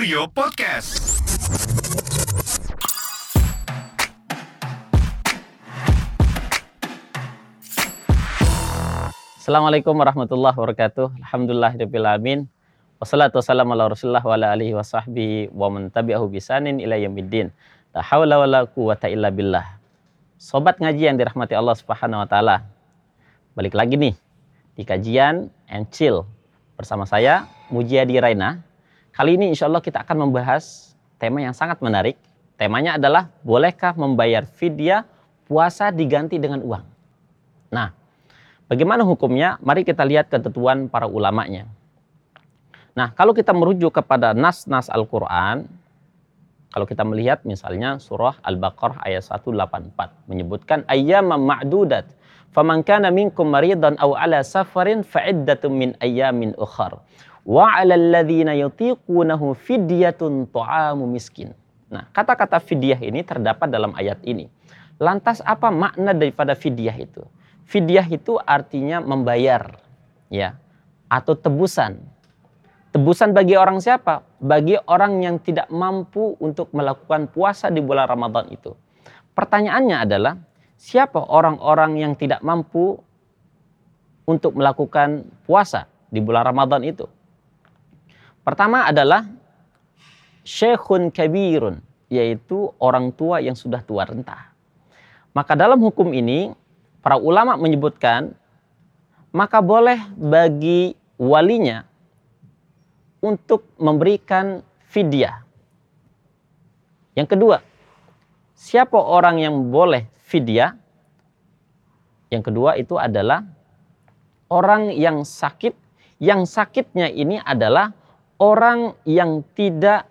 Kurio Podcast. Assalamualaikum warahmatullahi wabarakatuh. Alhamdulillahirrahmanirrahim. Wassalatu wassalamu ala rasulullah wa ala alihi wa wa man tabi'ahu bisanin ila yaumiddin. La hawla wa la quwata illa billah. Sobat ngaji yang dirahmati Allah Subhanahu wa taala. Balik lagi nih di kajian and chill bersama saya Mujiadi Raina. Kali ini insya Allah kita akan membahas tema yang sangat menarik. Temanya adalah bolehkah membayar fidyah puasa diganti dengan uang. Nah, bagaimana hukumnya? Mari kita lihat ketentuan para ulamanya. Nah, kalau kita merujuk kepada nas-nas Al-Quran, kalau kita melihat misalnya surah Al-Baqarah ayat 184 menyebutkan ayyam ma'dudat faman kana minkum maridan aw ala safarin fa'iddatun min ayyamin ukhar wa yutiqunahu fidyatun miskin. Nah, kata-kata fidyah ini terdapat dalam ayat ini. Lantas apa makna daripada fidyah itu? Fidyah itu artinya membayar, ya, atau tebusan. Tebusan bagi orang siapa? Bagi orang yang tidak mampu untuk melakukan puasa di bulan Ramadan itu. Pertanyaannya adalah, siapa orang-orang yang tidak mampu untuk melakukan puasa di bulan Ramadan itu? Pertama adalah syekhun kabirun, yaitu orang tua yang sudah tua renta. Maka dalam hukum ini, para ulama menyebutkan, maka boleh bagi walinya untuk memberikan fidyah. Yang kedua, siapa orang yang boleh fidyah? Yang kedua itu adalah orang yang sakit, yang sakitnya ini adalah orang yang tidak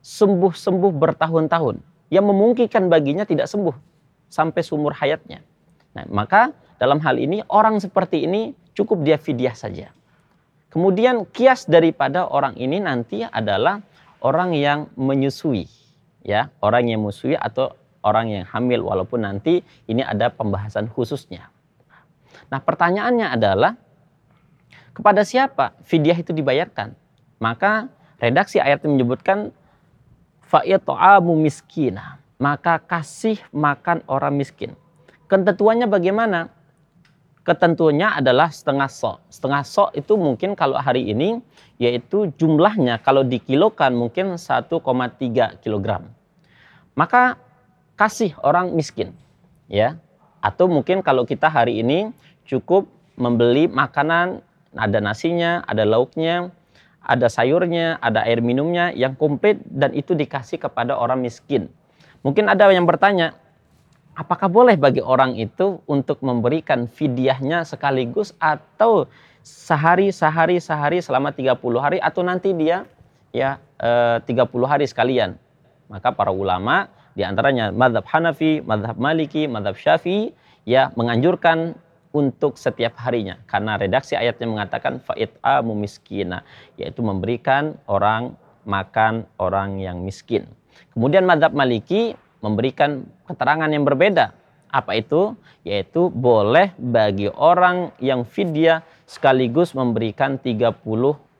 sembuh-sembuh bertahun-tahun, yang memungkinkan baginya tidak sembuh sampai sumur hayatnya. Nah, maka dalam hal ini orang seperti ini cukup dia fidyah saja. Kemudian kias daripada orang ini nanti adalah orang yang menyusui, ya, orang yang menyusui atau orang yang hamil walaupun nanti ini ada pembahasan khususnya. Nah, pertanyaannya adalah kepada siapa fidyah itu dibayarkan? Maka redaksi ayat menyebutkan fa'ita'amu miskina. Maka kasih makan orang miskin. Ketentuannya bagaimana? Ketentuannya adalah setengah sok. Setengah sok itu mungkin kalau hari ini yaitu jumlahnya kalau dikilokan mungkin 1,3 kilogram. Maka kasih orang miskin. ya Atau mungkin kalau kita hari ini cukup membeli makanan, ada nasinya, ada lauknya, ada sayurnya, ada air minumnya yang komplit dan itu dikasih kepada orang miskin. Mungkin ada yang bertanya, apakah boleh bagi orang itu untuk memberikan fidyahnya sekaligus atau sehari, sehari, sehari selama 30 hari atau nanti dia ya eh, 30 hari sekalian. Maka para ulama di antaranya madhab Hanafi, madhab Maliki, madhab Syafi'i ya menganjurkan untuk setiap harinya karena redaksi ayatnya mengatakan fa'it'amu miskina yaitu memberikan orang makan orang yang miskin. Kemudian madhab maliki memberikan keterangan yang berbeda. Apa itu? Yaitu boleh bagi orang yang fidyah sekaligus memberikan 30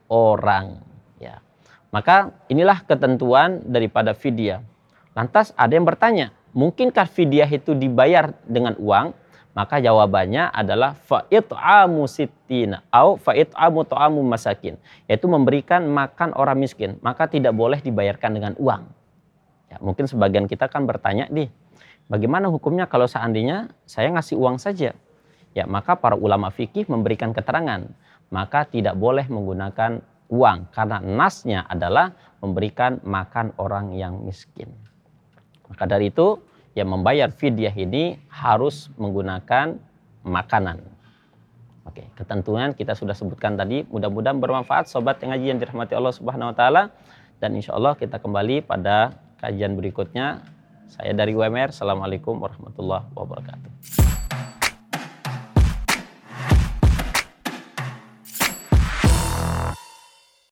orang. Ya. Maka inilah ketentuan daripada fidyah. Lantas ada yang bertanya, mungkinkah fidyah itu dibayar dengan uang? Maka jawabannya adalah fa'it'amu sittina au fa'it'amu ta'amu masakin. Yaitu memberikan makan orang miskin. Maka tidak boleh dibayarkan dengan uang. Ya, mungkin sebagian kita kan bertanya nih, bagaimana hukumnya kalau seandainya saya ngasih uang saja? Ya, maka para ulama fikih memberikan keterangan, maka tidak boleh menggunakan uang karena nasnya adalah memberikan makan orang yang miskin. Maka dari itu yang membayar fidyah ini harus menggunakan makanan. Oke, ketentuan kita sudah sebutkan tadi. Mudah-mudahan bermanfaat sobat yang ngaji yang dirahmati Allah Subhanahu wa taala dan insya Allah kita kembali pada kajian berikutnya. Saya dari WMR. Assalamualaikum warahmatullahi wabarakatuh.